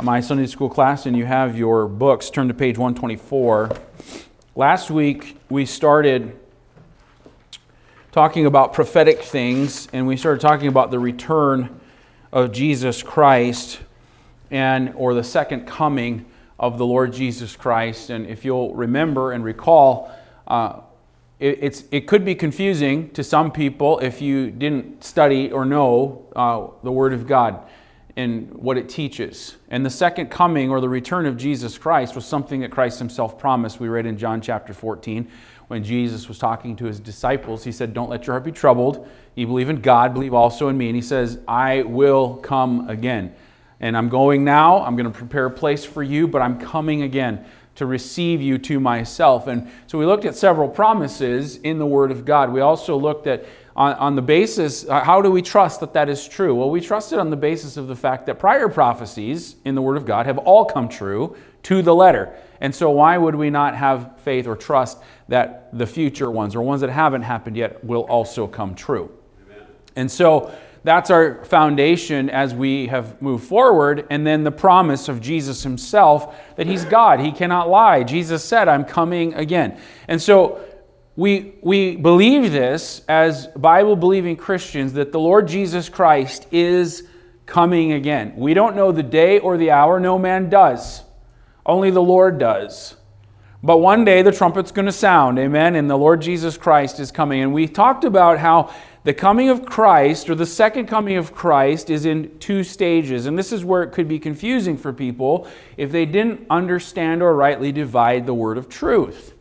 my Sunday school class and you have your books, turn to page 124. Last week we started talking about prophetic things and we started talking about the return of Jesus Christ and or the second coming of the Lord Jesus Christ. And if you'll remember and recall, uh, it, it's, it could be confusing to some people if you didn't study or know uh, the Word of God in what it teaches. And the second coming or the return of Jesus Christ was something that Christ himself promised. We read in John chapter 14 when Jesus was talking to his disciples. He said, Don't let your heart be troubled. You believe in God, believe also in me. And he says, I will come again. And I'm going now. I'm going to prepare a place for you, but I'm coming again to receive you to myself. And so we looked at several promises in the Word of God. We also looked at on, on the basis, uh, how do we trust that that is true? Well, we trust it on the basis of the fact that prior prophecies in the Word of God have all come true to the letter. And so, why would we not have faith or trust that the future ones or ones that haven't happened yet will also come true? Amen. And so, that's our foundation as we have moved forward. And then the promise of Jesus himself that he's God. He cannot lie. Jesus said, I'm coming again. And so we, we believe this as Bible believing Christians that the Lord Jesus Christ is coming again. We don't know the day or the hour, no man does. Only the Lord does. But one day the trumpet's going to sound, amen, and the Lord Jesus Christ is coming. And we talked about how the coming of Christ, or the second coming of Christ, is in two stages. And this is where it could be confusing for people if they didn't understand or rightly divide the word of truth.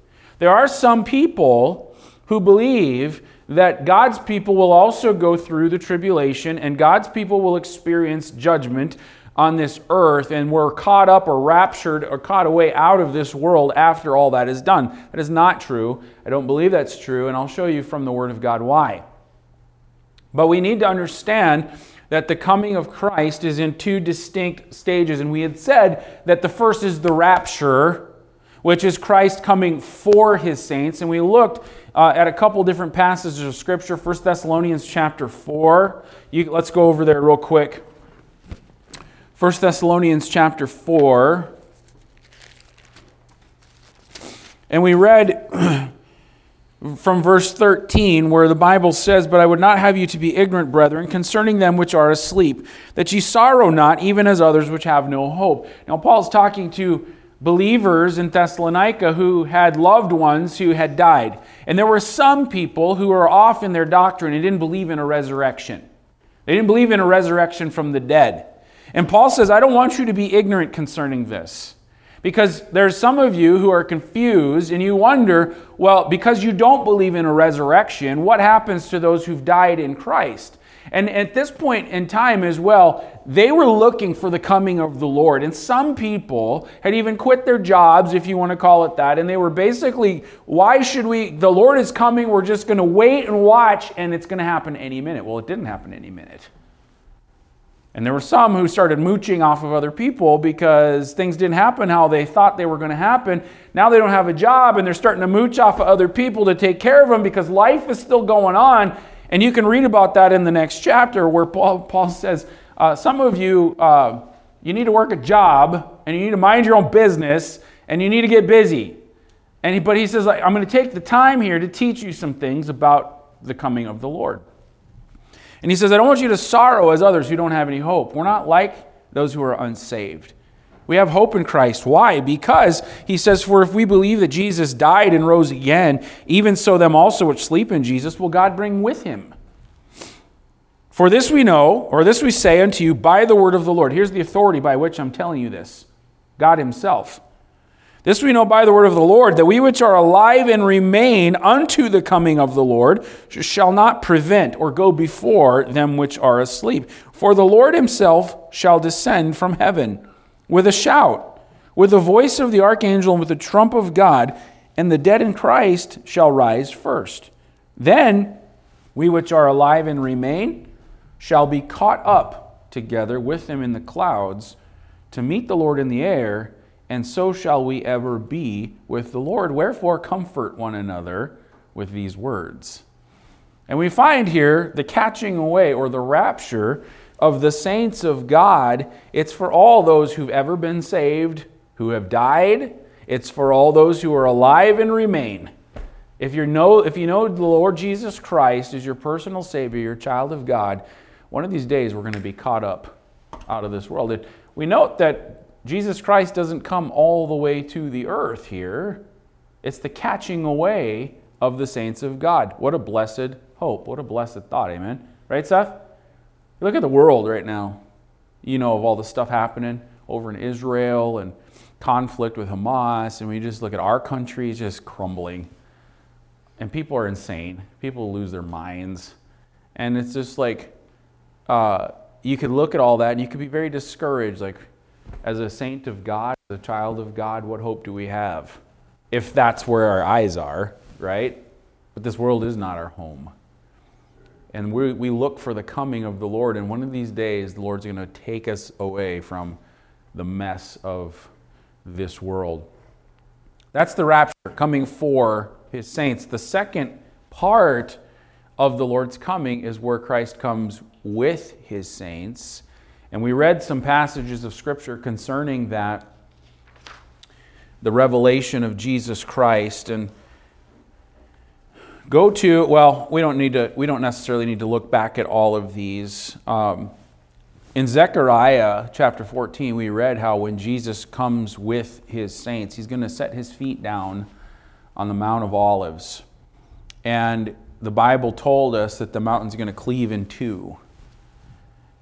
There are some people who believe that God's people will also go through the tribulation and God's people will experience judgment on this earth and we're caught up or raptured or caught away out of this world after all that is done. That is not true. I don't believe that's true, and I'll show you from the Word of God why. But we need to understand that the coming of Christ is in two distinct stages, and we had said that the first is the rapture which is Christ coming for his saints. And we looked uh, at a couple different passages of Scripture. 1 Thessalonians chapter 4. You, let's go over there real quick. 1 Thessalonians chapter 4. And we read from verse 13, where the Bible says, But I would not have you to be ignorant, brethren, concerning them which are asleep, that ye sorrow not, even as others which have no hope. Now, Paul's talking to believers in Thessalonica who had loved ones who had died. And there were some people who were off in their doctrine and didn't believe in a resurrection. They didn't believe in a resurrection from the dead. And Paul says, I don't want you to be ignorant concerning this. Because there's some of you who are confused and you wonder, well, because you don't believe in a resurrection, what happens to those who've died in Christ? And at this point in time as well, they were looking for the coming of the Lord. And some people had even quit their jobs, if you want to call it that. And they were basically, why should we? The Lord is coming. We're just going to wait and watch, and it's going to happen any minute. Well, it didn't happen any minute. And there were some who started mooching off of other people because things didn't happen how they thought they were going to happen. Now they don't have a job and they're starting to mooch off of other people to take care of them because life is still going on and you can read about that in the next chapter where Paul, Paul says, uh, Some of you, uh, you need to work a job and you need to mind your own business and you need to get busy. And he, but he says, I'm going to take the time here to teach you some things about the coming of the Lord. And he says, I don't want you to sorrow as others who don't have any hope. We're not like those who are unsaved. We have hope in Christ. Why? Because he says, For if we believe that Jesus died and rose again, even so them also which sleep in Jesus will God bring with him. For this we know, or this we say unto you by the word of the Lord. Here's the authority by which I'm telling you this God Himself. This we know by the word of the Lord, that we which are alive and remain unto the coming of the Lord shall not prevent or go before them which are asleep. For the Lord Himself shall descend from heaven with a shout, with the voice of the archangel, and with the trump of God, and the dead in Christ shall rise first. Then we which are alive and remain shall be caught up together with them in the clouds to meet the Lord in the air, and so shall we ever be with the Lord. Wherefore, comfort one another with these words. And we find here the catching away or the rapture of the saints of God, it's for all those who've ever been saved, who have died. It's for all those who are alive and remain. If you know, if you know the Lord Jesus Christ is your personal Savior, your child of God, one of these days we're going to be caught up out of this world. We note that Jesus Christ doesn't come all the way to the earth here. It's the catching away of the saints of God. What a blessed hope. What a blessed thought. Amen. Right, Seth? Look at the world right now. You know, of all the stuff happening over in Israel and conflict with Hamas, and we just look at our country just crumbling. And people are insane. People lose their minds. And it's just like, uh, you could look at all that and you could be very discouraged. Like, as a saint of God, as a child of God, what hope do we have? If that's where our eyes are, right? But this world is not our home. And we, we look for the coming of the Lord, and one of these days, the Lord's going to take us away from the mess of this world. That's the rapture coming for his saints. The second part of the Lord's coming is where Christ comes with his saints. And we read some passages of Scripture concerning that, the revelation of Jesus Christ. And go to, well, we don't need to, we don't necessarily need to look back at all of these. Um, in Zechariah chapter 14, we read how when Jesus comes with his saints, he's going to set his feet down on the Mount of Olives. And the Bible told us that the mountain's going to cleave in two.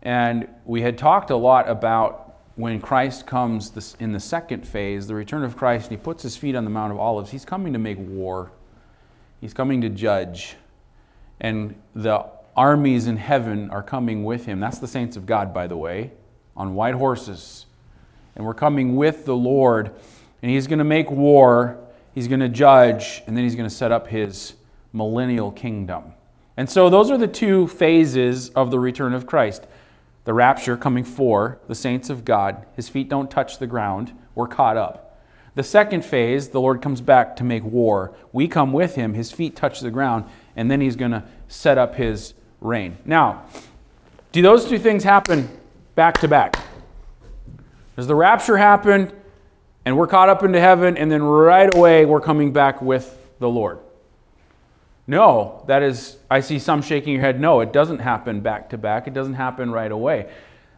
And we had talked a lot about when Christ comes in the second phase, the return of Christ, and he puts his feet on the Mount of Olives, he's coming to make war. He's coming to judge. And the armies in heaven are coming with him. That's the saints of God, by the way, on white horses. And we're coming with the Lord. And he's going to make war, he's going to judge, and then he's going to set up his millennial kingdom. And so those are the two phases of the return of Christ the rapture coming for the saints of God. His feet don't touch the ground, we're caught up. The second phase, the Lord comes back to make war. We come with him, his feet touch the ground, and then he's going to set up his reign. Now, do those two things happen back to back? Does the rapture happen and we're caught up into heaven, and then right away we're coming back with the Lord? No, that is, I see some shaking your head. No, it doesn't happen back to back. It doesn't happen right away.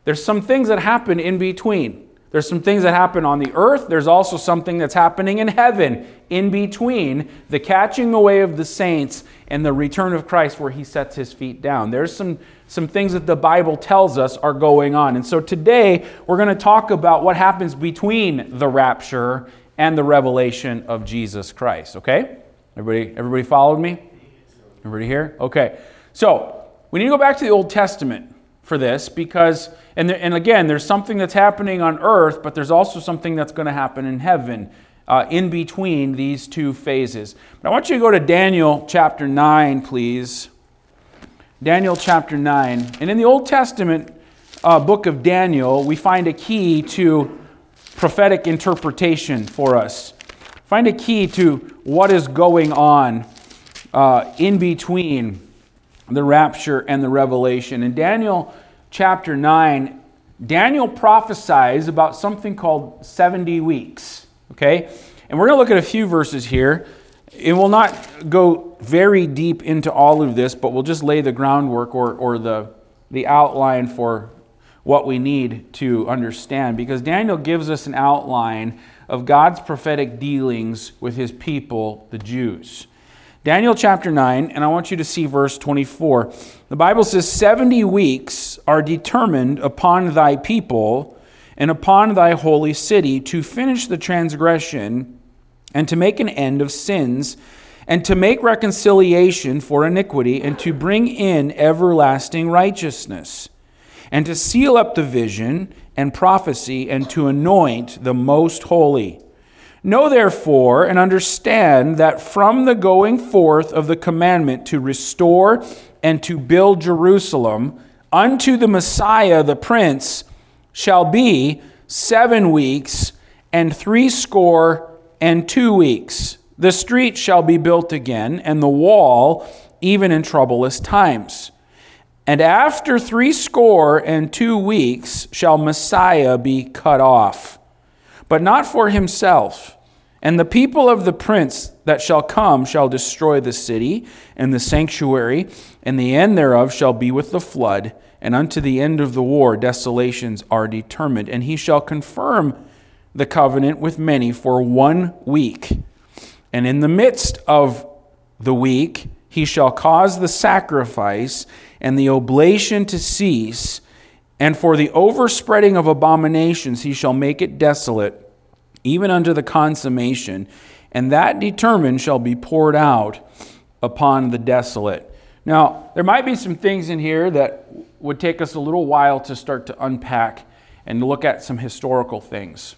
There's some things that happen in between. There's some things that happen on the earth. There's also something that's happening in heaven in between the catching away of the saints and the return of Christ where he sets his feet down. There's some, some things that the Bible tells us are going on. And so today we're going to talk about what happens between the rapture and the revelation of Jesus Christ. Okay? Everybody, everybody followed me? Everybody here? Okay. So we need to go back to the Old Testament for this because, and, there, and again, there's something that's happening on earth, but there's also something that's going to happen in heaven uh, in between these two phases. But I want you to go to Daniel chapter 9, please. Daniel chapter 9. And in the Old Testament uh, book of Daniel, we find a key to prophetic interpretation for us. Find a key to what is going on uh, in between the rapture and the revelation. In Daniel chapter 9, Daniel prophesies about something called 70 weeks. Okay? And we're going to look at a few verses here. It will not go very deep into all of this, but we'll just lay the groundwork or, or the, the outline for what we need to understand because Daniel gives us an outline of God's prophetic dealings with his people, the Jews. Daniel chapter 9, and I want you to see verse 24. The Bible says, 70 weeks are determined upon thy people and upon thy holy city to finish the transgression and to make an end of sins and to make reconciliation for iniquity and to bring in everlasting righteousness and to seal up the vision and prophecy and to anoint the most holy. Know therefore and understand that from the going forth of the commandment to restore and to build Jerusalem unto the Messiah the Prince shall be seven weeks and threescore and two weeks. The street shall be built again, and the wall even in troublous times. And after three score and two weeks shall Messiah be cut off, but not for himself. And the people of the prince that shall come shall destroy the city and the sanctuary, and the end thereof shall be with the flood. And unto the end of the war desolations are determined. And he shall confirm the covenant with many for one week. And in the midst of the week, he shall cause the sacrifice and the oblation to cease, and for the overspreading of abominations he shall make it desolate, even unto the consummation, and that determined shall be poured out upon the desolate. Now, there might be some things in here that would take us a little while to start to unpack and look at some historical things.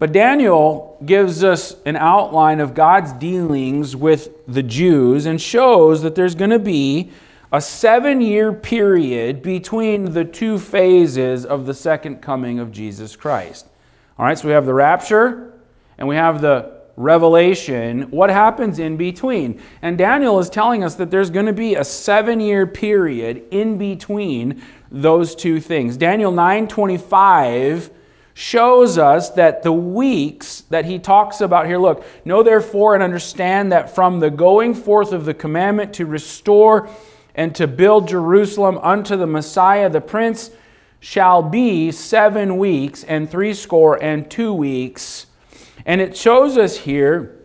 But Daniel gives us an outline of God's dealings with the Jews and shows that there's going to be a seven year period between the two phases of the second coming of Jesus Christ. All right, so we have the rapture and we have the revelation. What happens in between? And Daniel is telling us that there's going to be a seven year period in between those two things. Daniel 9 25 shows us that the weeks that he talks about here look, know therefore and understand that from the going forth of the commandment to restore and to build Jerusalem unto the Messiah, the Prince, shall be seven weeks and threescore and two weeks. And it shows us here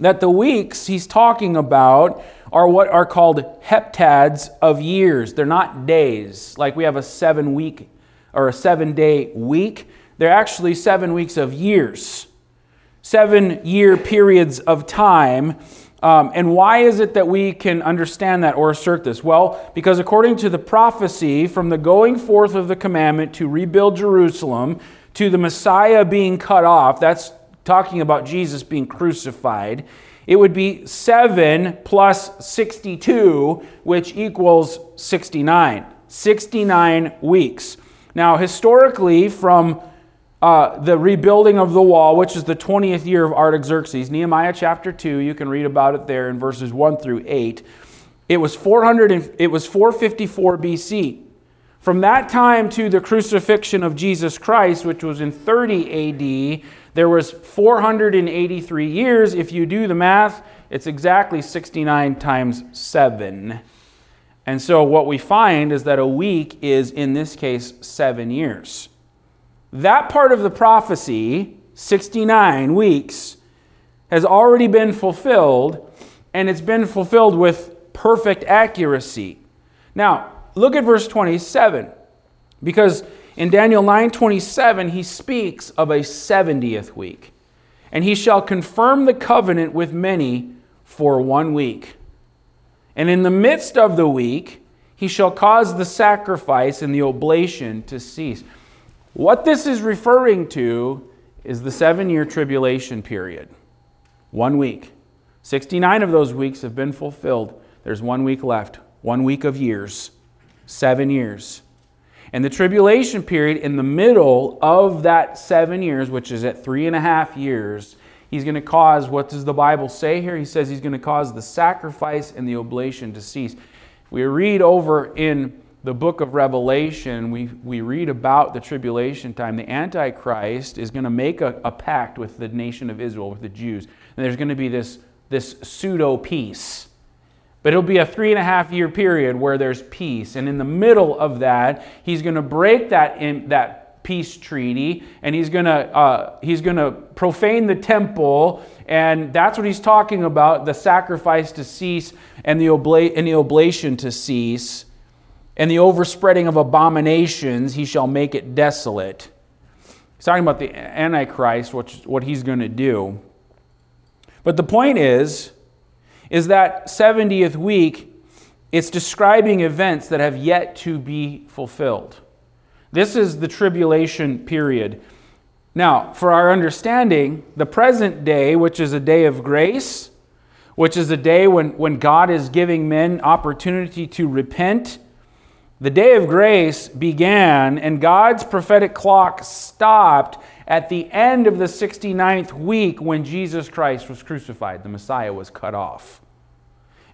that the weeks he's talking about are what are called heptads of years. They're not days, like we have a seven week or a seven day week. They're actually seven weeks of years, seven year periods of time um, and why is it that we can understand that or assert this? Well, because according to the prophecy, from the going forth of the commandment to rebuild Jerusalem to the Messiah being cut off, that's talking about Jesus being crucified, it would be 7 plus 62, which equals 69. 69 weeks. Now, historically, from uh, the rebuilding of the wall, which is the 20th year of Artaxerxes, Nehemiah chapter 2, you can read about it there in verses 1 through 8. It was 400 and, it was 454 BC. From that time to the crucifixion of Jesus Christ, which was in 30 AD, there was 483 years. If you do the math, it's exactly 69 times 7. And so what we find is that a week is in this case 7 years. That part of the prophecy, 69 weeks, has already been fulfilled, and it's been fulfilled with perfect accuracy. Now, look at verse 27, because in Daniel 9:27 he speaks of a 70th week. And he shall confirm the covenant with many for one week. And in the midst of the week, he shall cause the sacrifice and the oblation to cease. What this is referring to is the seven year tribulation period. One week. 69 of those weeks have been fulfilled. There's one week left. One week of years. Seven years. And the tribulation period in the middle of that seven years, which is at three and a half years, he's going to cause what does the Bible say here? He says he's going to cause the sacrifice and the oblation to cease. We read over in the book of Revelation, we, we read about the tribulation time. The Antichrist is going to make a, a pact with the nation of Israel, with the Jews. And there's going to be this, this pseudo peace. But it'll be a three and a half year period where there's peace. And in the middle of that, he's going to break that, in, that peace treaty and he's going to uh, he's going to profane the temple and that's what he's talking about the sacrifice to cease and the, obla- and the oblation to cease and the overspreading of abominations, he shall make it desolate. He's talking about the Antichrist, which, what he's going to do. But the point is, is that 70th week, it's describing events that have yet to be fulfilled. This is the tribulation period. Now, for our understanding, the present day, which is a day of grace, which is a day when, when God is giving men opportunity to repent the day of grace began, and God's prophetic clock stopped at the end of the 69th week when Jesus Christ was crucified. The Messiah was cut off.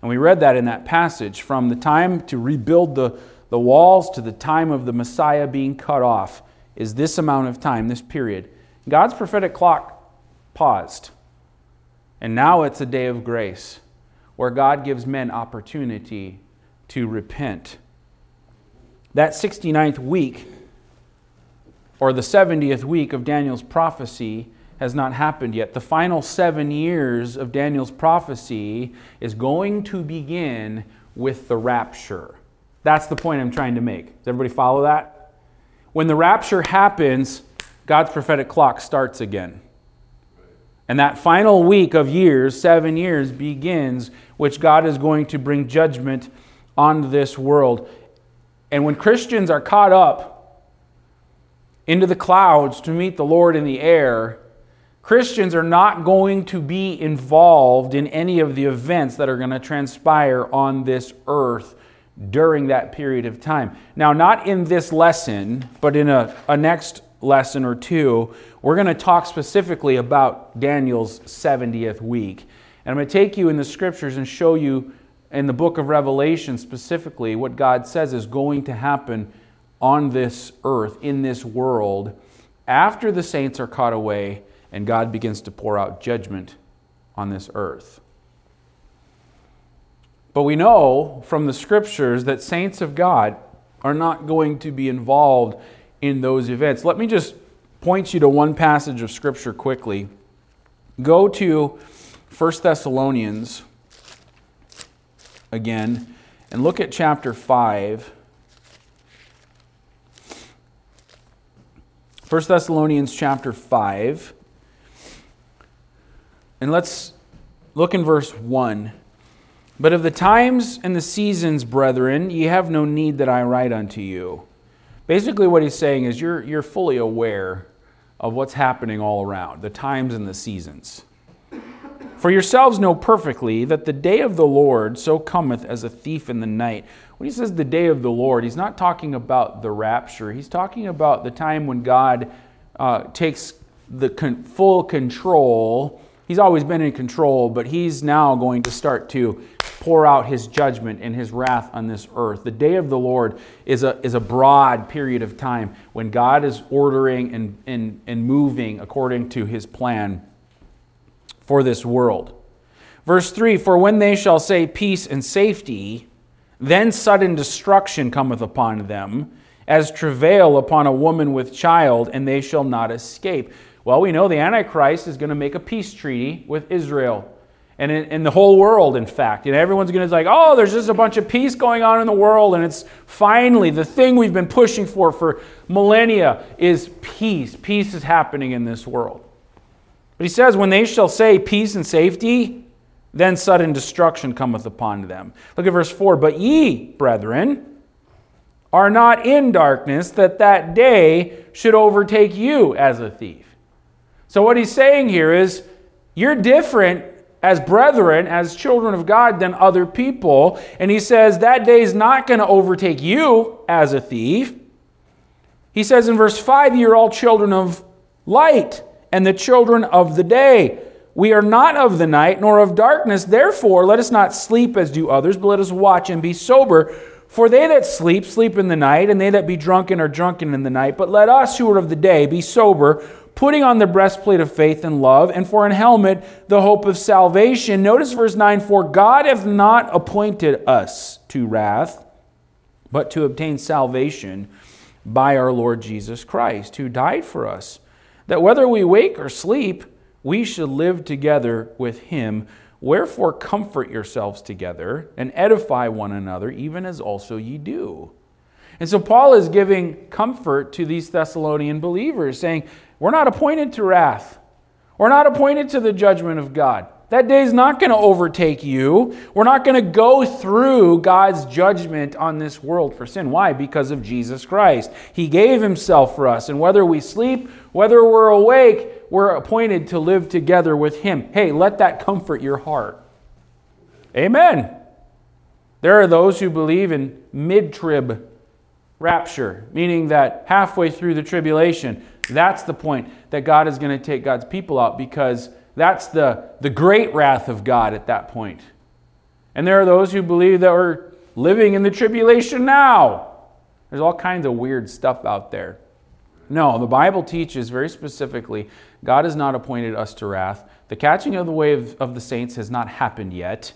And we read that in that passage from the time to rebuild the, the walls to the time of the Messiah being cut off is this amount of time, this period. God's prophetic clock paused. And now it's a day of grace where God gives men opportunity to repent. That 69th week, or the 70th week of Daniel's prophecy, has not happened yet. The final seven years of Daniel's prophecy is going to begin with the rapture. That's the point I'm trying to make. Does everybody follow that? When the rapture happens, God's prophetic clock starts again. And that final week of years, seven years, begins, which God is going to bring judgment on this world. And when Christians are caught up into the clouds to meet the Lord in the air, Christians are not going to be involved in any of the events that are going to transpire on this earth during that period of time. Now, not in this lesson, but in a, a next lesson or two, we're going to talk specifically about Daniel's 70th week. And I'm going to take you in the scriptures and show you in the book of Revelation specifically what God says is going to happen on this earth, in this world, after the saints are caught away and God begins to pour out judgment on this earth. But we know from the scriptures that saints of God are not going to be involved in those events. Let me just point you to one passage of scripture quickly. Go to 1 Thessalonians again and look at chapter 5. 1 Thessalonians chapter 5. And let's look in verse 1. But of the times and the seasons, brethren, ye have no need that I write unto you. Basically, what he's saying is you're, you're fully aware of what's happening all around, the times and the seasons. For yourselves know perfectly that the day of the Lord so cometh as a thief in the night. When he says the day of the Lord, he's not talking about the rapture. He's talking about the time when God uh, takes the con- full control He's always been in control, but he's now going to start to pour out his judgment and his wrath on this earth. The day of the Lord is a, is a broad period of time when God is ordering and, and, and moving according to his plan for this world. Verse 3 For when they shall say peace and safety, then sudden destruction cometh upon them, as travail upon a woman with child, and they shall not escape. Well, we know the Antichrist is going to make a peace treaty with Israel and in, in, the whole world, in fact. And everyone's going to be like, oh, there's just a bunch of peace going on in the world. And it's finally the thing we've been pushing for for millennia is peace. Peace is happening in this world. But he says, when they shall say peace and safety, then sudden destruction cometh upon them. Look at verse 4. But ye, brethren, are not in darkness, that that day should overtake you as a thief. So, what he's saying here is you're different as brethren, as children of God, than other people. And he says that day is not going to overtake you as a thief. He says in verse 5, You're all children of light and the children of the day. We are not of the night nor of darkness. Therefore, let us not sleep as do others, but let us watch and be sober. For they that sleep, sleep in the night, and they that be drunken are drunken in the night. But let us who are of the day be sober putting on the breastplate of faith and love, and for an helmet, the hope of salvation. Notice verse 9 For God hath not appointed us to wrath, but to obtain salvation by our Lord Jesus Christ, who died for us, that whether we wake or sleep, we should live together with him. Wherefore, comfort yourselves together and edify one another, even as also ye do. And so, Paul is giving comfort to these Thessalonian believers, saying, we're not appointed to wrath. We're not appointed to the judgment of God. That day is not going to overtake you. We're not going to go through God's judgment on this world for sin. Why? Because of Jesus Christ. He gave himself for us. And whether we sleep, whether we're awake, we're appointed to live together with him. Hey, let that comfort your heart. Amen. There are those who believe in mid trib rapture, meaning that halfway through the tribulation, that's the point that God is going to take God's people out because that's the, the great wrath of God at that point. And there are those who believe that we're living in the tribulation now. There's all kinds of weird stuff out there. No, the Bible teaches very specifically God has not appointed us to wrath. The catching of the wave of the saints has not happened yet.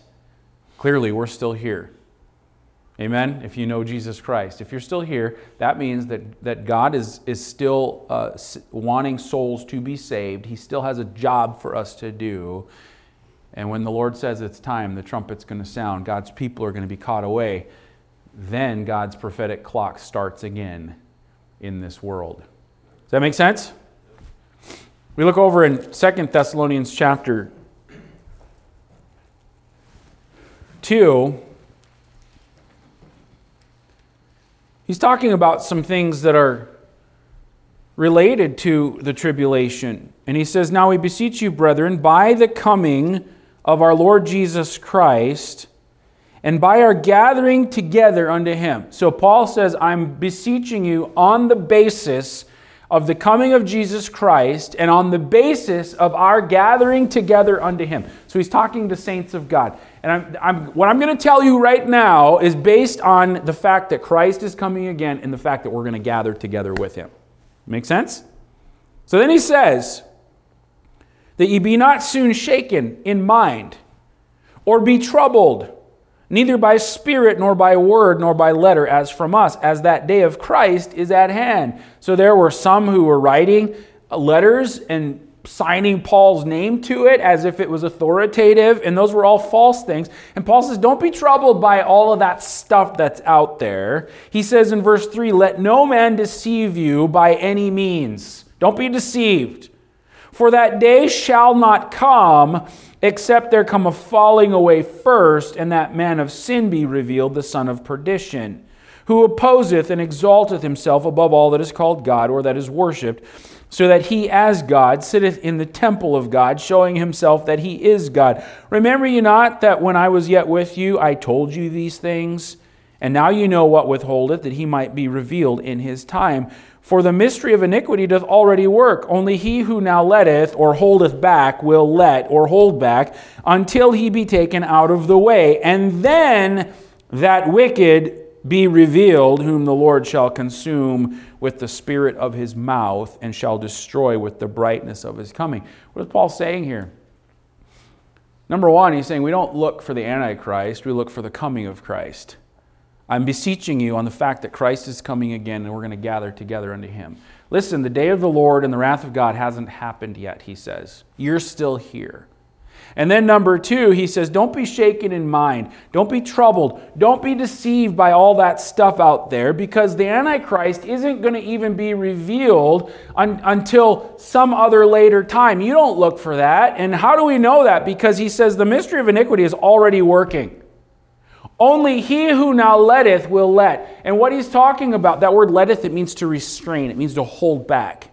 Clearly, we're still here. Amen. If you know Jesus Christ. If you're still here, that means that, that God is, is still uh, wanting souls to be saved. He still has a job for us to do. And when the Lord says it's time, the trumpet's going to sound, God's people are going to be caught away. Then God's prophetic clock starts again in this world. Does that make sense? We look over in Second Thessalonians chapter 2 He's talking about some things that are related to the tribulation. And he says, Now we beseech you, brethren, by the coming of our Lord Jesus Christ and by our gathering together unto him. So Paul says, I'm beseeching you on the basis of the coming of Jesus Christ and on the basis of our gathering together unto him. So he's talking to saints of God. And I'm, I'm, what I'm going to tell you right now is based on the fact that Christ is coming again and the fact that we're going to gather together with him. Make sense? So then he says, That ye be not soon shaken in mind, or be troubled, neither by spirit, nor by word, nor by letter, as from us, as that day of Christ is at hand. So there were some who were writing letters and signing Paul's name to it as if it was authoritative, and those were all false things. And Paul says, Don't be troubled by all of that stuff that's out there. He says in verse 3, Let no man deceive you by any means. Don't be deceived. For that day shall not come except there come a falling away first, and that man of sin be revealed, the son of perdition, who opposeth and exalteth himself above all that is called God or that is worshipped so that he as God sitteth in the temple of God, showing himself that he is God. Remember you not that when I was yet with you, I told you these things? And now you know what withholdeth, that he might be revealed in his time. For the mystery of iniquity doth already work. Only he who now letteth or holdeth back will let or hold back until he be taken out of the way. And then that wicked be revealed, whom the Lord shall consume with the spirit of his mouth and shall destroy with the brightness of his coming. What is Paul saying here? Number one, he's saying we don't look for the Antichrist, we look for the coming of Christ. I'm beseeching you on the fact that Christ is coming again and we're going to gather together unto him. Listen, the day of the Lord and the wrath of God hasn't happened yet, he says. You're still here. And then, number two, he says, Don't be shaken in mind. Don't be troubled. Don't be deceived by all that stuff out there because the Antichrist isn't going to even be revealed un- until some other later time. You don't look for that. And how do we know that? Because he says the mystery of iniquity is already working. Only he who now letteth will let. And what he's talking about, that word letteth, it means to restrain, it means to hold back.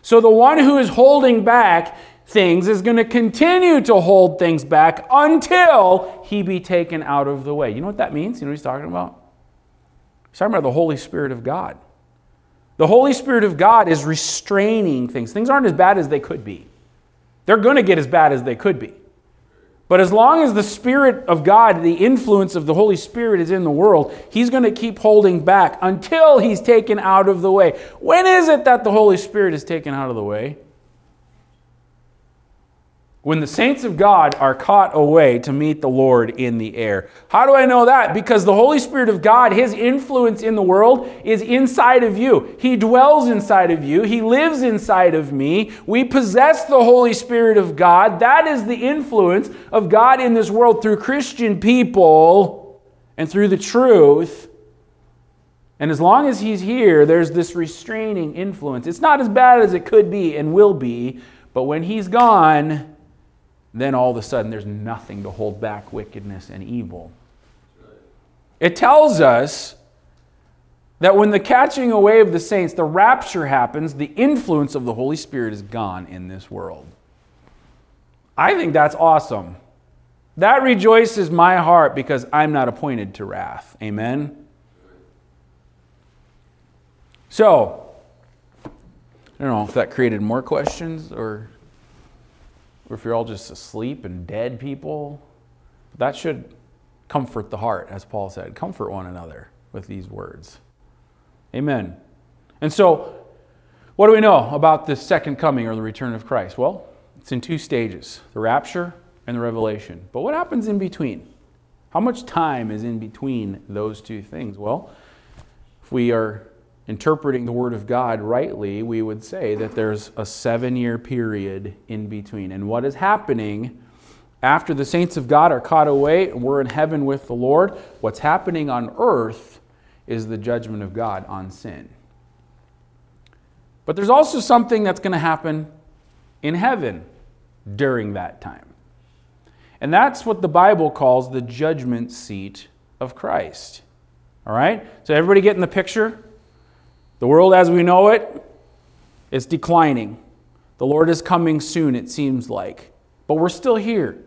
So the one who is holding back things is going to continue to hold things back until he be taken out of the way. You know what that means? You know what he's talking about? He's talking about the Holy Spirit of God. The Holy Spirit of God is restraining things. Things aren't as bad as they could be. They're going to get as bad as they could be. But as long as the Spirit of God, the influence of the Holy Spirit is in the world, He's going to keep holding back until He's taken out of the way. When is it that the Holy Spirit is taken out of the way? When the saints of God are caught away to meet the Lord in the air. How do I know that? Because the Holy Spirit of God, His influence in the world, is inside of you. He dwells inside of you, He lives inside of me. We possess the Holy Spirit of God. That is the influence of God in this world through Christian people and through the truth. And as long as He's here, there's this restraining influence. It's not as bad as it could be and will be, but when He's gone, then all of a sudden there's nothing to hold back wickedness and evil. It tells us that when the catching away of the saints, the rapture happens, the influence of the Holy Spirit is gone in this world. I think that's awesome. That rejoices my heart because I'm not appointed to wrath. Amen? So, I don't know if that created more questions or or if you're all just asleep and dead people, that should comfort the heart, as Paul said. Comfort one another with these words. Amen. And so, what do we know about the second coming or the return of Christ? Well, it's in two stages the rapture and the revelation. But what happens in between? How much time is in between those two things? Well, if we are interpreting the Word of God rightly, we would say that there's a seven year period in between. And what is happening after the saints of God are caught away and we're in heaven with the Lord, what's happening on earth is the judgment of God on sin. But there's also something that's going to happen in heaven during that time. And that's what the Bible calls the judgment seat of Christ. All right? So, everybody getting the picture? The world as we know it is declining. The Lord is coming soon, it seems like. But we're still here.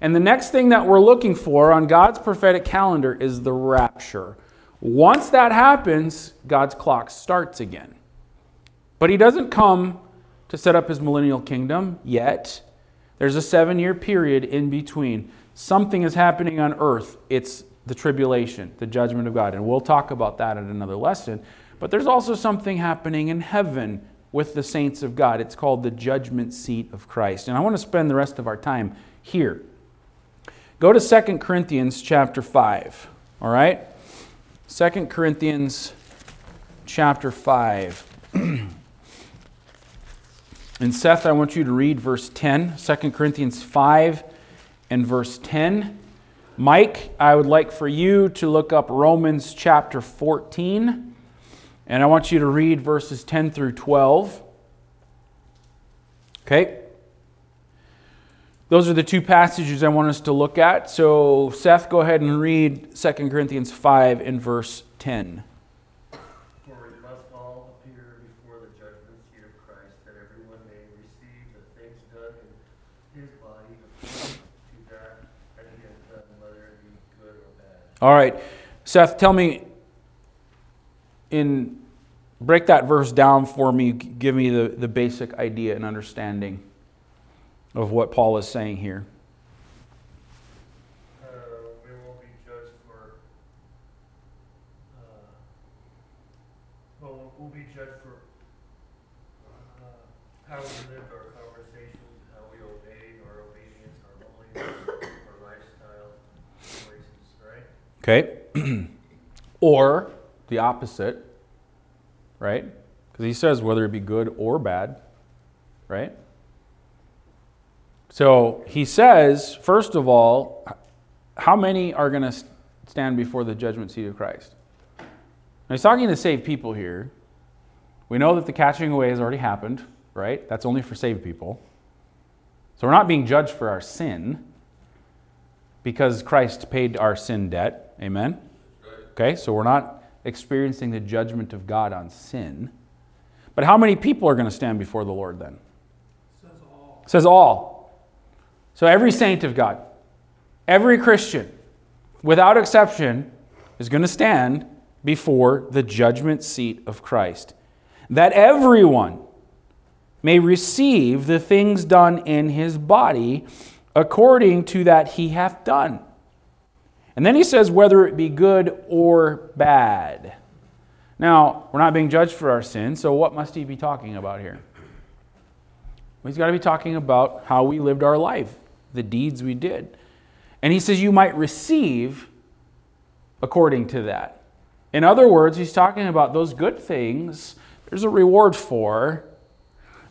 And the next thing that we're looking for on God's prophetic calendar is the rapture. Once that happens, God's clock starts again. But He doesn't come to set up His millennial kingdom yet. There's a seven year period in between. Something is happening on earth. It's the tribulation, the judgment of God. And we'll talk about that in another lesson. But there's also something happening in heaven with the saints of God. It's called the judgment seat of Christ. And I want to spend the rest of our time here. Go to 2 Corinthians chapter 5. All right? 2 Corinthians chapter 5. And Seth, I want you to read verse 10, 2 Corinthians 5 and verse 10. Mike, I would like for you to look up Romans chapter 14, and I want you to read verses 10 through 12. Okay? Those are the two passages I want us to look at. So, Seth, go ahead and read 2 Corinthians 5 and verse 10. All right. Seth, tell me in break that verse down for me. Give me the, the basic idea and understanding of what Paul is saying here. Uh, we won't be judged for. Uh, well, we'll be judged for uh, how we lived our conversations, how we obeyed, our obedience, our holiness, our lifestyle choices, right? Okay. or the opposite, right? Because he says whether it be good or bad, right? So he says, first of all, how many are going to stand before the judgment seat of Christ? Now he's talking to saved people here. We know that the catching away has already happened, right? That's only for saved people. So we're not being judged for our sin because Christ paid our sin debt. Amen? Okay, so we're not experiencing the judgment of God on sin. But how many people are going to stand before the Lord then? Says all. says all. So every saint of God, every Christian, without exception, is going to stand before the judgment seat of Christ. That everyone may receive the things done in his body according to that he hath done. And then he says, whether it be good or bad. Now, we're not being judged for our sins, so what must he be talking about here? Well, he's got to be talking about how we lived our life the deeds we did. And he says, You might receive according to that. In other words, he's talking about those good things, there's a reward for.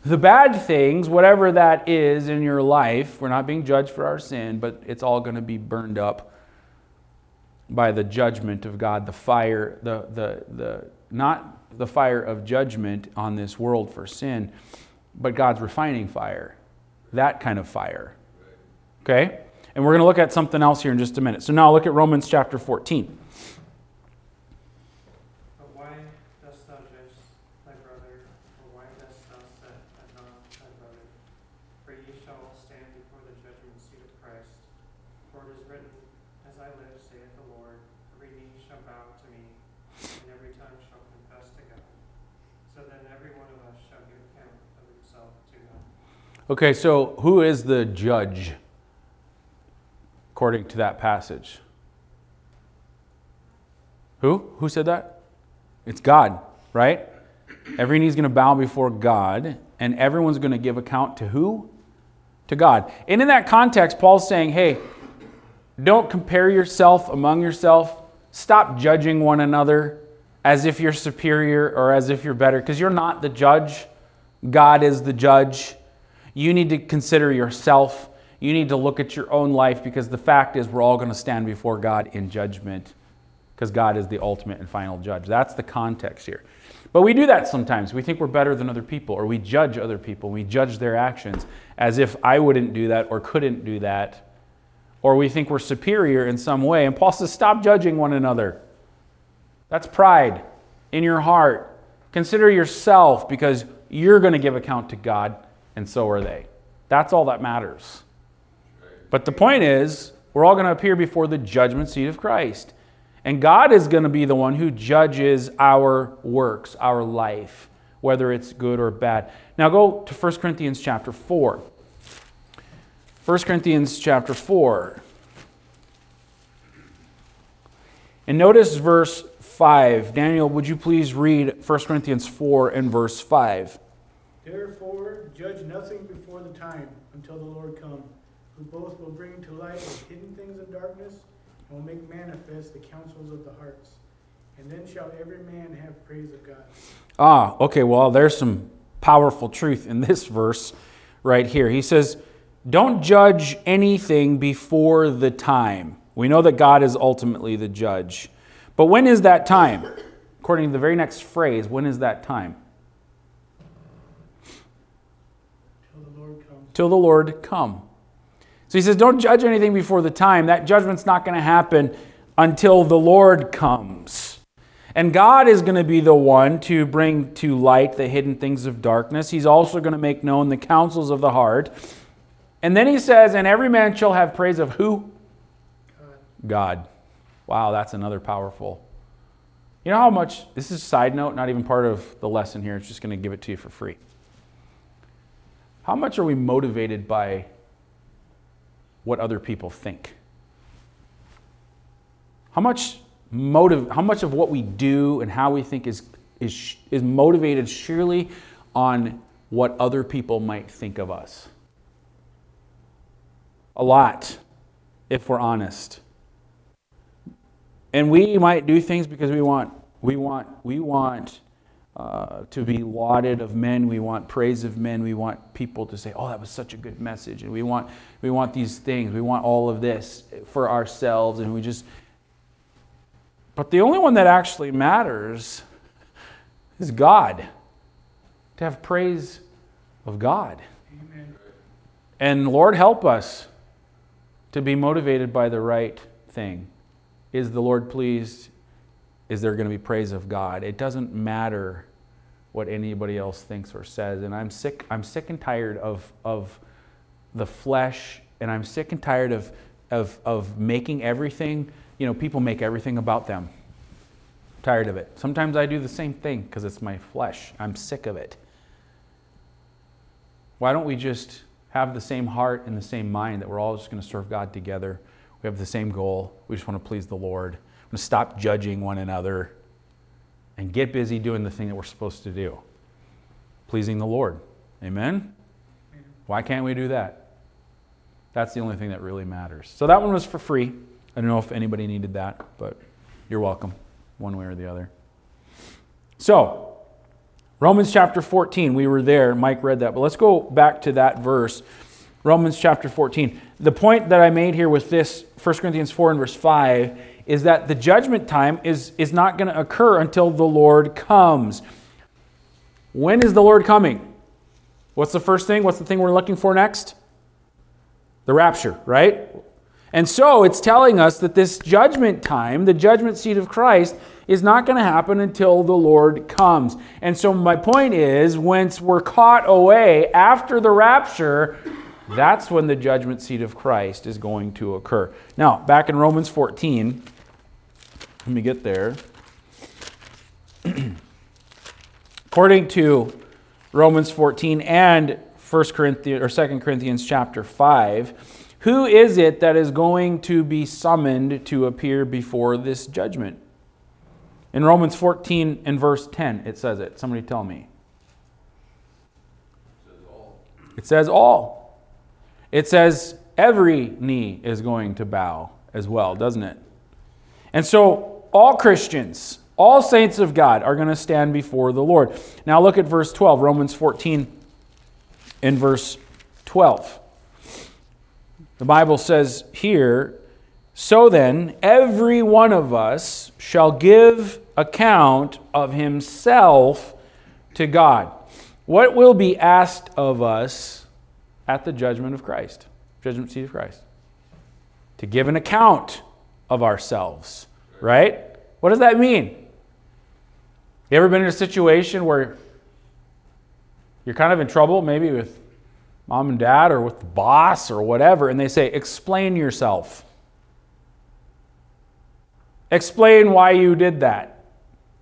The bad things, whatever that is in your life, we're not being judged for our sin, but it's all going to be burned up by the judgment of God, the fire, the, the, the, not the fire of judgment on this world for sin, but God's refining fire, that kind of fire. Okay? And we're going to look at something else here in just a minute. So now look at Romans chapter 14. But why dost thou judge thy brother, or why dost thou set at naught thy brother? For ye shall stand before the judgment seat of Christ. For it is written, As I live, saith the Lord, every knee shall bow to me, and every tongue shall confess to God. So then every one of us shall give account of himself to God. Okay, so who is the judge? according to that passage? Who? Who said that? It's God, right? Every knee's going to bow before God, and everyone's going to give account to who? To God. And in that context, Paul's saying, hey, don't compare yourself among yourself. Stop judging one another as if you're superior or as if you're better, because you're not the judge. God is the judge. You need to consider yourself. You need to look at your own life because the fact is, we're all going to stand before God in judgment because God is the ultimate and final judge. That's the context here. But we do that sometimes. We think we're better than other people, or we judge other people. We judge their actions as if I wouldn't do that or couldn't do that. Or we think we're superior in some way. And Paul says, stop judging one another. That's pride in your heart. Consider yourself because you're going to give account to God, and so are they. That's all that matters. But the point is, we're all going to appear before the judgment seat of Christ. And God is going to be the one who judges our works, our life, whether it's good or bad. Now go to 1 Corinthians chapter 4. 1 Corinthians chapter 4. And notice verse 5. Daniel, would you please read 1 Corinthians 4 and verse 5? Therefore, judge nothing before the time until the Lord come, who both will bring to light the hidden things of darkness and will make manifest the counsels of the hearts. And then shall every man have praise of God. Ah, okay, well, there's some powerful truth in this verse right here. He says, Don't judge anything before the time. We know that God is ultimately the judge. But when is that time? According to the very next phrase, when is that time? Till the Lord comes. Till the Lord come. So he says, Don't judge anything before the time. That judgment's not going to happen until the Lord comes. And God is going to be the one to bring to light the hidden things of darkness. He's also going to make known the counsels of the heart. And then he says, And every man shall have praise of who? God. Wow, that's another powerful. You know how much, this is a side note, not even part of the lesson here, it's just going to give it to you for free. How much are we motivated by what other people think? How much motive, how much of what we do and how we think is, is, is motivated surely on what other people might think of us? A lot, if we're honest. And we might do things because we want, we want, we want uh, to be lauded of men. We want praise of men. We want people to say, "Oh, that was such a good message." And we want, we want these things. We want all of this for ourselves, and we just. But the only one that actually matters is God. To have praise of God. Amen. And Lord, help us to be motivated by the right thing. Is the Lord pleased? Is there going to be praise of God? It doesn't matter what anybody else thinks or says. And I'm sick, I'm sick and tired of, of the flesh, and I'm sick and tired of, of, of making everything, you know, people make everything about them. tired of it. Sometimes I do the same thing because it's my flesh. I'm sick of it. Why don't we just have the same heart and the same mind that we're all just going to serve God together? We have the same goal. We just want to please the Lord. To stop judging one another and get busy doing the thing that we're supposed to do pleasing the Lord. Amen? Why can't we do that? That's the only thing that really matters. So that one was for free. I don't know if anybody needed that, but you're welcome, one way or the other. So, Romans chapter 14, we were there. Mike read that, but let's go back to that verse. Romans chapter 14. The point that I made here with this, 1 Corinthians 4 and verse 5, is that the judgment time is, is not going to occur until the Lord comes. When is the Lord coming? What's the first thing? What's the thing we're looking for next? The rapture, right? And so it's telling us that this judgment time, the judgment seat of Christ, is not going to happen until the Lord comes. And so my point is, once we're caught away after the rapture, that's when the judgment seat of Christ is going to occur. Now, back in Romans 14, let me get there. According to Romans 14 and 1 Corinthians or 2 Corinthians chapter 5, who is it that is going to be summoned to appear before this judgment? In Romans 14 and verse 10, it says it. Somebody tell me. It says all. It says every knee is going to bow as well, doesn't it? And so all Christians, all saints of God are going to stand before the Lord. Now look at verse 12, Romans 14 and verse 12. The Bible says here, so then, every one of us shall give account of himself to God. What will be asked of us at the judgment of Christ, judgment seat of Christ? To give an account of ourselves, right? What does that mean? You ever been in a situation where you're kind of in trouble, maybe with mom and dad or with the boss or whatever, and they say, Explain yourself. Explain why you did that,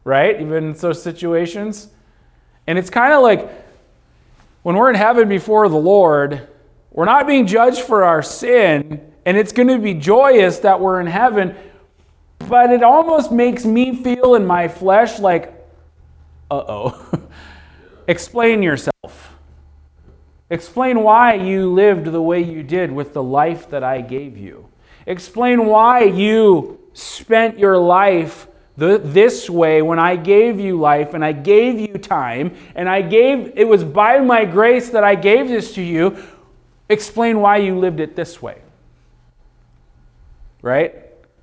right? Even in those situations. And it's kind of like when we're in heaven before the Lord, we're not being judged for our sin, and it's going to be joyous that we're in heaven, but it almost makes me feel in my flesh like, uh oh. Explain yourself. Explain why you lived the way you did with the life that I gave you. Explain why you spent your life the, this way when I gave you life and I gave you time and I gave, it was by my grace that I gave this to you. Explain why you lived it this way. Right?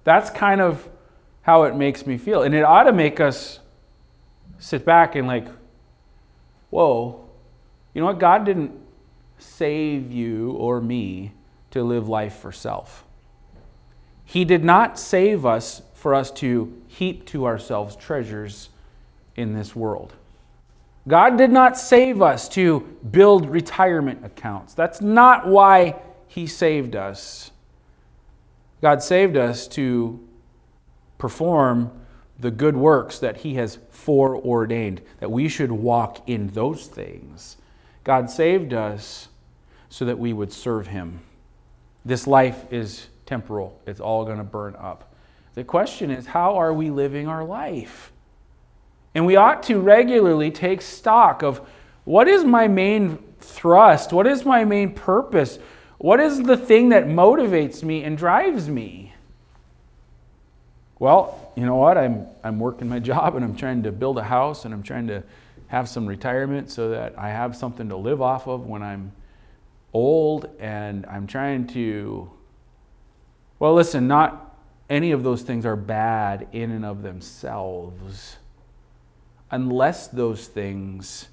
That's kind of how it makes me feel. And it ought to make us sit back and, like, whoa, you know what? God didn't save you or me to live life for self. He did not save us for us to heap to ourselves treasures in this world. God did not save us to build retirement accounts. That's not why He saved us. God saved us to perform the good works that He has foreordained, that we should walk in those things. God saved us so that we would serve Him. This life is temporal, it's all going to burn up. The question is, how are we living our life? And we ought to regularly take stock of what is my main thrust? What is my main purpose? What is the thing that motivates me and drives me? Well, you know what? I'm, I'm working my job and I'm trying to build a house and I'm trying to have some retirement so that I have something to live off of when I'm old and I'm trying to, well, listen, not any of those things are bad in and of themselves unless those things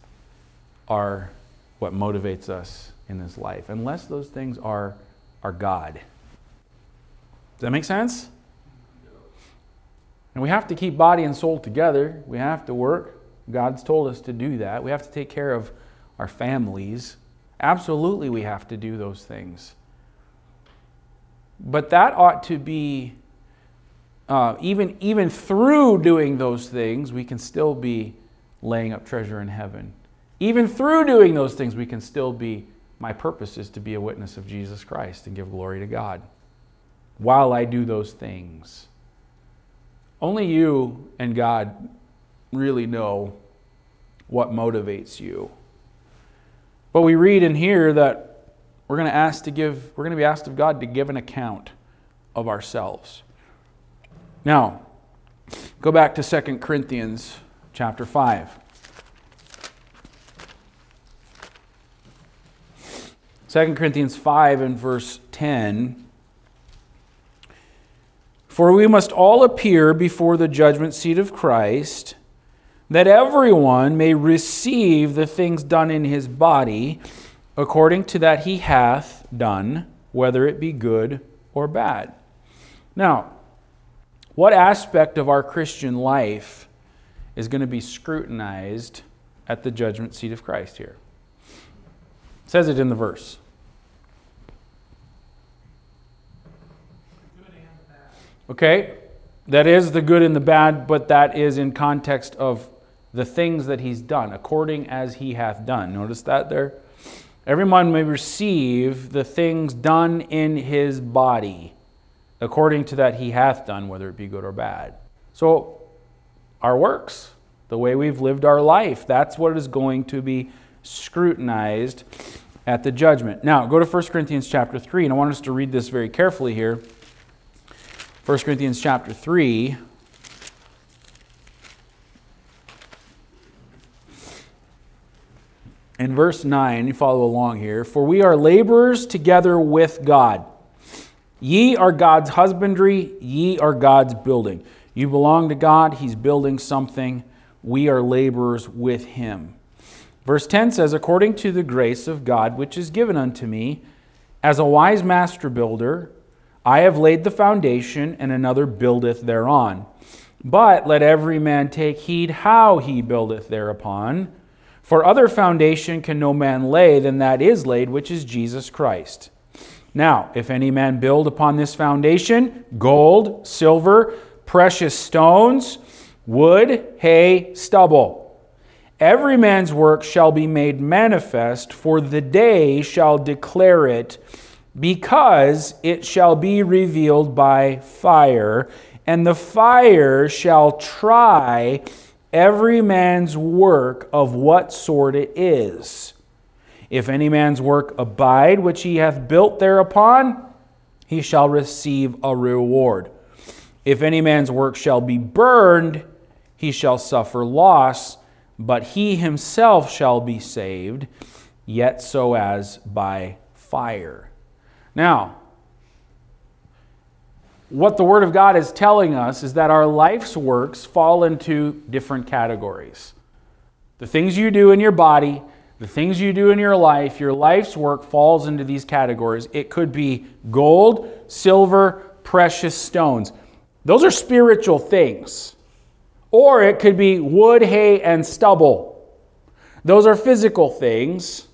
are what motivates us in this life, unless those things are, are God. Does that make sense? And we have to keep body and soul together. We have to work. God's told us to do that. We have to take care of our families. Absolutely, we have to do those things. But that ought to be uh, even, even through doing those things, we can still be laying up treasure in heaven. Even through doing those things, we can still be, my purpose is to be a witness of Jesus Christ and give glory to God while I do those things. Only you and God really know what motivates you. But we read in here that we're going to ask to give, we're going to be asked of God to give an account of ourselves. Now, go back to 2 Corinthians chapter 5. 2 Corinthians 5 and verse 10. For we must all appear before the judgment seat of Christ, that everyone may receive the things done in his body according to that he hath done, whether it be good or bad. Now, what aspect of our Christian life is going to be scrutinized at the judgment seat of Christ here? It says it in the verse. Okay, that is the good and the bad, but that is in context of the things that he's done, according as he hath done. Notice that there? Every man may receive the things done in his body according to that he hath done, whether it be good or bad. So our works, the way we've lived our life. That's what is going to be scrutinized at the judgment. Now, go to 1 Corinthians chapter 3, and I want us to read this very carefully here. 1 Corinthians chapter 3. In verse 9, you follow along here. For we are laborers together with God. Ye are God's husbandry, ye are God's building. You belong to God, He's building something. We are laborers with Him. Verse 10 says, According to the grace of God which is given unto me, as a wise master builder, I have laid the foundation, and another buildeth thereon. But let every man take heed how he buildeth thereupon. For other foundation can no man lay than that is laid, which is Jesus Christ. Now, if any man build upon this foundation gold, silver, precious stones, wood, hay, stubble, every man's work shall be made manifest, for the day shall declare it, because it shall be revealed by fire, and the fire shall try every man's work of what sort it is. If any man's work abide which he hath built thereupon, he shall receive a reward. If any man's work shall be burned, he shall suffer loss, but he himself shall be saved, yet so as by fire. Now, what the Word of God is telling us is that our life's works fall into different categories. The things you do in your body, the things you do in your life, your life's work falls into these categories. It could be gold, silver, precious stones. Those are spiritual things. Or it could be wood, hay, and stubble. Those are physical things,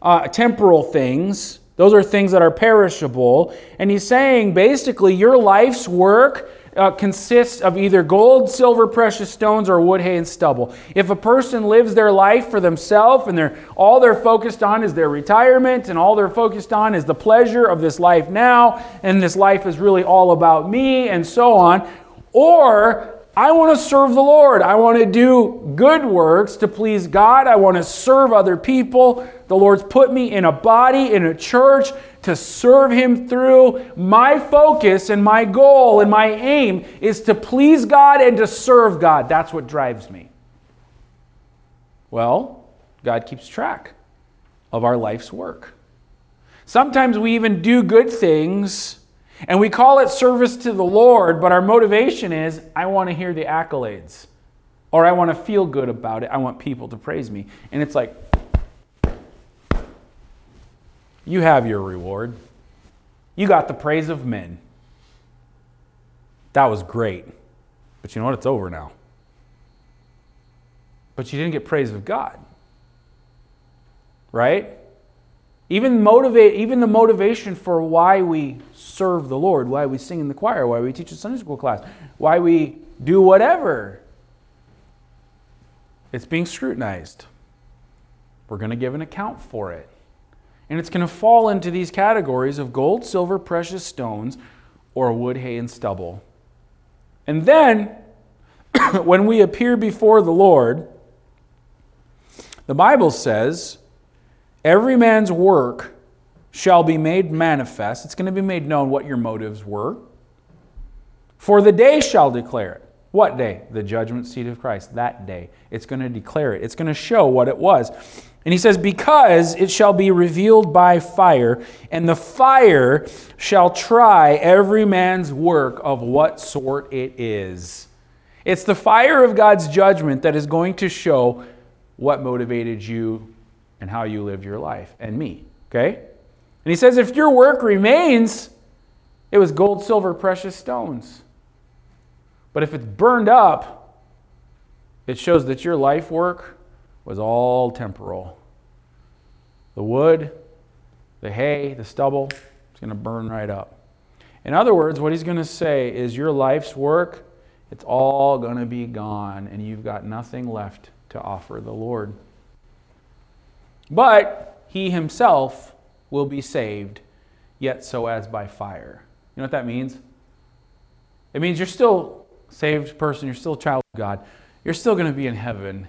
uh, temporal things. Those are things that are perishable. And he's saying basically your life's work uh, consists of either gold, silver, precious stones, or wood, hay, and stubble. If a person lives their life for themselves and they're, all they're focused on is their retirement and all they're focused on is the pleasure of this life now, and this life is really all about me and so on, or I want to serve the Lord. I want to do good works to please God. I want to serve other people. The Lord's put me in a body, in a church, to serve Him through. My focus and my goal and my aim is to please God and to serve God. That's what drives me. Well, God keeps track of our life's work. Sometimes we even do good things and we call it service to the Lord, but our motivation is I want to hear the accolades or I want to feel good about it. I want people to praise me. And it's like, you have your reward. You got the praise of men. That was great. But you know what? It's over now. But you didn't get praise of God. Right? Even motivate, even the motivation for why we serve the Lord, why we sing in the choir, why we teach a Sunday school class, why we do whatever, it's being scrutinized. We're going to give an account for it. And it's going to fall into these categories of gold, silver, precious stones, or wood, hay, and stubble. And then, when we appear before the Lord, the Bible says, every man's work shall be made manifest. It's going to be made known what your motives were. For the day shall declare it. What day? The judgment seat of Christ. That day. It's going to declare it. It's going to show what it was. And he says, Because it shall be revealed by fire, and the fire shall try every man's work of what sort it is. It's the fire of God's judgment that is going to show what motivated you and how you lived your life, and me. Okay? And he says, If your work remains, it was gold, silver, precious stones. But if it's burned up, it shows that your life work was all temporal. The wood, the hay, the stubble, it's going to burn right up. In other words, what he's going to say is your life's work, it's all going to be gone, and you've got nothing left to offer the Lord. But he himself will be saved, yet so as by fire. You know what that means? It means you're still saved person, you're still a child of God, you're still going to be in heaven.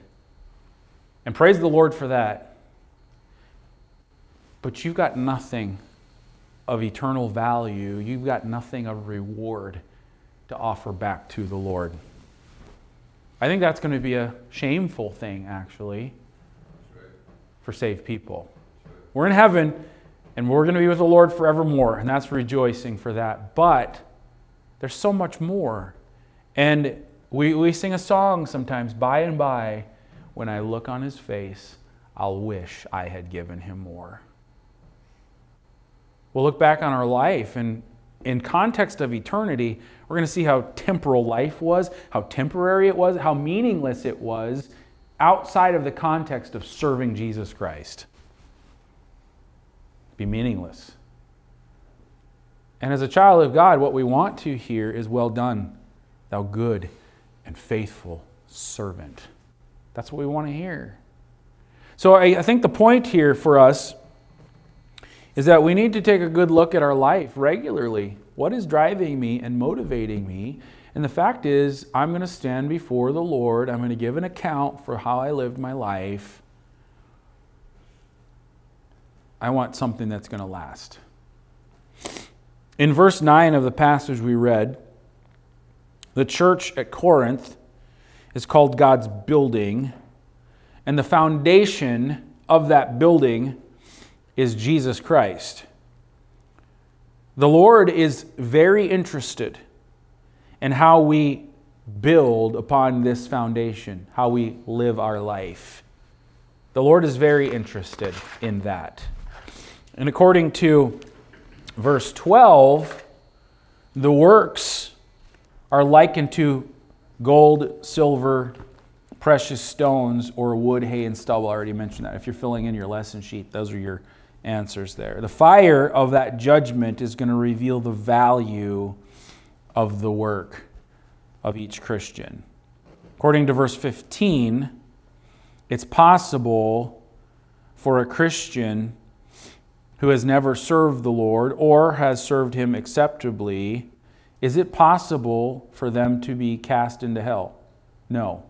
And praise the Lord for that. But you've got nothing of eternal value, you've got nothing of reward to offer back to the Lord. I think that's going to be a shameful thing, actually, for saved people. We're in heaven and we're going to be with the Lord forevermore, and that's rejoicing for that. But there's so much more. And we, we sing a song sometimes, by and by, when I look on his face, I'll wish I had given him more. We'll look back on our life, and in context of eternity, we're going to see how temporal life was, how temporary it was, how meaningless it was outside of the context of serving Jesus Christ. Be meaningless. And as a child of God, what we want to hear is, Well done, thou good and faithful servant. That's what we want to hear. So I, I think the point here for us is that we need to take a good look at our life regularly. What is driving me and motivating me? And the fact is, I'm going to stand before the Lord. I'm going to give an account for how I lived my life. I want something that's going to last. In verse 9 of the passage we read, the church at Corinth is called God's building, and the foundation of that building is Jesus Christ. The Lord is very interested in how we build upon this foundation, how we live our life. The Lord is very interested in that. And according to verse 12, the works are likened to gold, silver, precious stones, or wood, hay, and stubble. I already mentioned that. If you're filling in your lesson sheet, those are your answers there. The fire of that judgment is going to reveal the value of the work of each Christian. According to verse 15, it's possible for a Christian who has never served the Lord or has served him acceptably, is it possible for them to be cast into hell? No,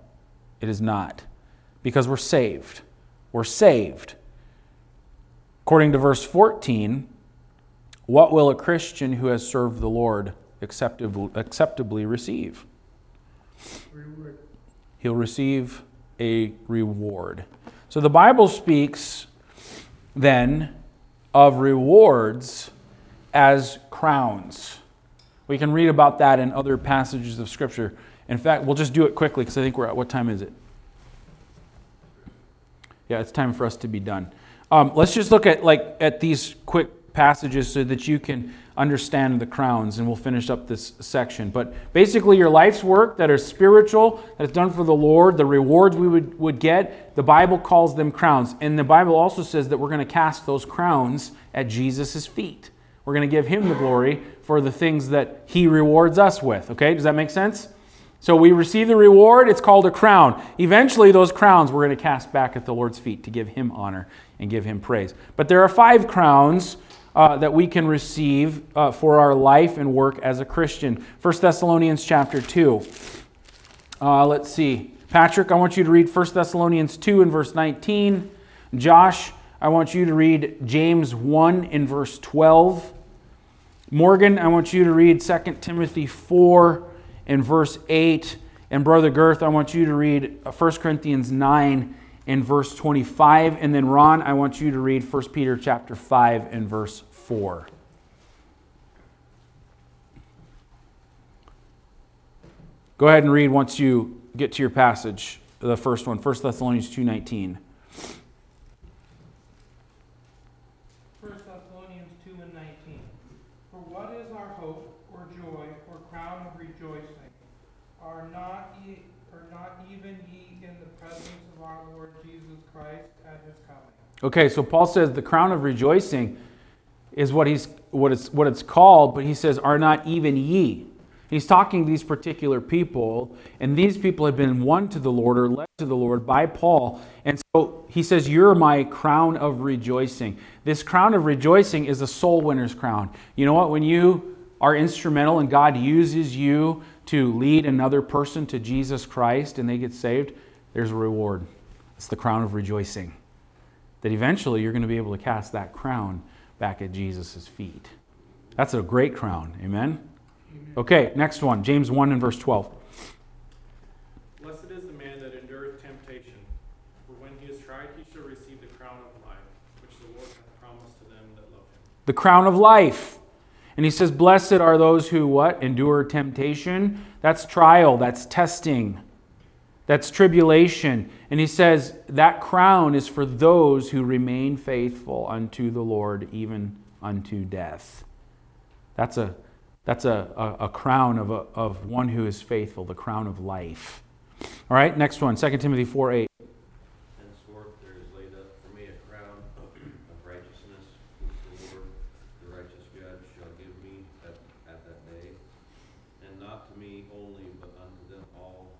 it is not. Because we're saved. We're saved. According to verse 14, what will a Christian who has served the Lord acceptably, acceptably receive? Reward. He'll receive a reward. So the Bible speaks then of rewards as crowns. We can read about that in other passages of Scripture. In fact, we'll just do it quickly because I think we're at what time is it? Yeah, it's time for us to be done. Um, let's just look at like at these quick passages so that you can understand the crowns, and we'll finish up this section. But basically, your life's work that is spiritual, that is done for the Lord, the rewards we would, would get, the Bible calls them crowns. And the Bible also says that we're going to cast those crowns at Jesus' feet. We're going to give him the glory for the things that he rewards us with. Okay, does that make sense? So we receive the reward, it's called a crown. Eventually, those crowns we're going to cast back at the Lord's feet to give him honor and give him praise. But there are five crowns uh, that we can receive uh, for our life and work as a Christian. 1 Thessalonians chapter 2. Uh, let's see. Patrick, I want you to read 1 Thessalonians 2 and verse 19. Josh, I want you to read James 1 in verse 12. Morgan, I want you to read 2 Timothy 4 in verse 8. And Brother Girth, I want you to read 1 Corinthians 9 in verse 25. And then Ron, I want you to read 1 Peter chapter 5 and verse 4. Go ahead and read once you get to your passage, the first one, 1 Thessalonians 2.19. 1 Thessalonians 2 and 19. For what is our hope, or joy, or crown of rejoicing? Are not, ye, are not even ye in the presence of our Lord Jesus Christ at his coming? Okay, so Paul says the crown of rejoicing is what he's what it's what it's called, but he says, "Are not even ye?" He's talking to these particular people, and these people have been won to the Lord or led to the Lord by Paul. And so he says, You're my crown of rejoicing. This crown of rejoicing is a soul winner's crown. You know what? When you are instrumental and God uses you to lead another person to Jesus Christ and they get saved, there's a reward. It's the crown of rejoicing. That eventually you're going to be able to cast that crown back at Jesus' feet. That's a great crown. Amen? Okay, next one. James 1 and verse 12. Blessed is the man that endureth temptation, for when he is tried, he shall receive the crown of life, which the Lord hath promised to them that love him. The crown of life. And he says, Blessed are those who what? Endure temptation. That's trial, that's testing, that's tribulation. And he says, That crown is for those who remain faithful unto the Lord, even unto death. That's a that's a, a, a crown of, a, of one who is faithful, the crown of life. All right, next one, 2 Timothy 4 8. Henceforth there is laid up for me a crown of righteousness, which the Lord, the righteous judge, shall give me at, at that day, and not to me only, but unto them all,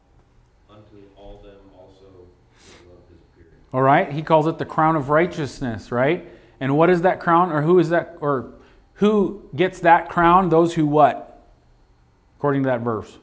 unto all them also that love his appearing. All right, he calls it the crown of righteousness, right? And what is that crown, or who is that, or who gets that crown? Those who what? According to that verse.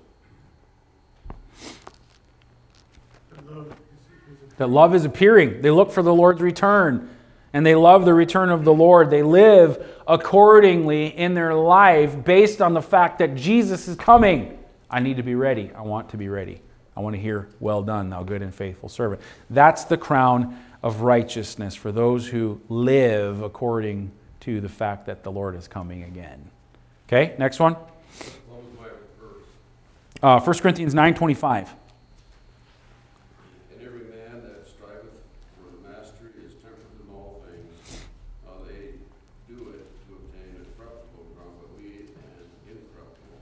That love is appearing. They look for the Lord's return, and they love the return of the Lord. They live accordingly in their life based on the fact that Jesus is coming. I need to be ready. I want to be ready. I want to hear, Well done, thou good and faithful servant. That's the crown of righteousness for those who live according to the fact that the Lord is coming again. Okay, next one. What was my verse? Uh, 1 Corinthians 9.25. And every man that striveth for the mastery is temperate in all things. Uh, they do it to obtain a corruptible crown, but we an incorruptible.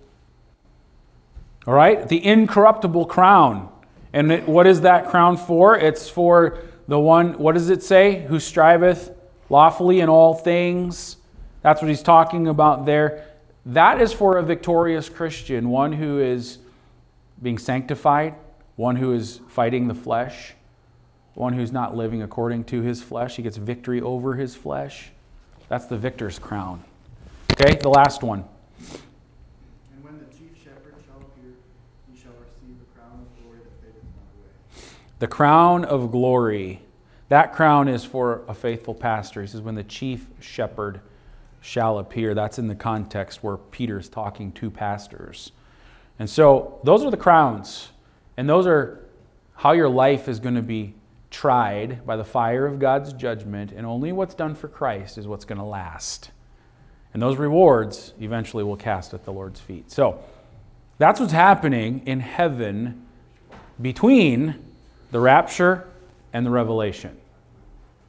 All right, the incorruptible crown. And it, what is that crown for? It's for the one, what does it say? Who striveth lawfully in all things. That's what he's talking about there. That is for a victorious Christian, one who is being sanctified, one who is fighting the flesh, one who's not living according to his flesh. He gets victory over his flesh. That's the victor's crown. Okay, the last one. And when the chief shepherd shall appear, he shall receive the crown of glory that fadeth not away. The crown of glory. That crown is for a faithful pastor. He says, when the chief shepherd shall appear. That's in the context where Peter is talking to pastors. And so those are the crowns. And those are how your life is going to be tried by the fire of God's judgment. And only what's done for Christ is what's going to last. And those rewards eventually will cast at the Lord's feet. So that's what's happening in heaven between the rapture and the revelation.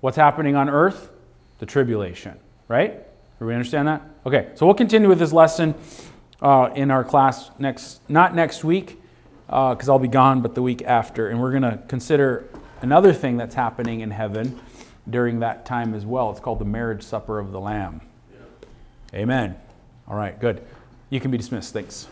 What's happening on earth? The tribulation, right? Everybody understand that? Okay, so we'll continue with this lesson uh, in our class next, not next week, because I'll be gone, but the week after. And we're going to consider another thing that's happening in heaven during that time as well. It's called the marriage supper of the Lamb. Amen. All right, good. You can be dismissed. Thanks.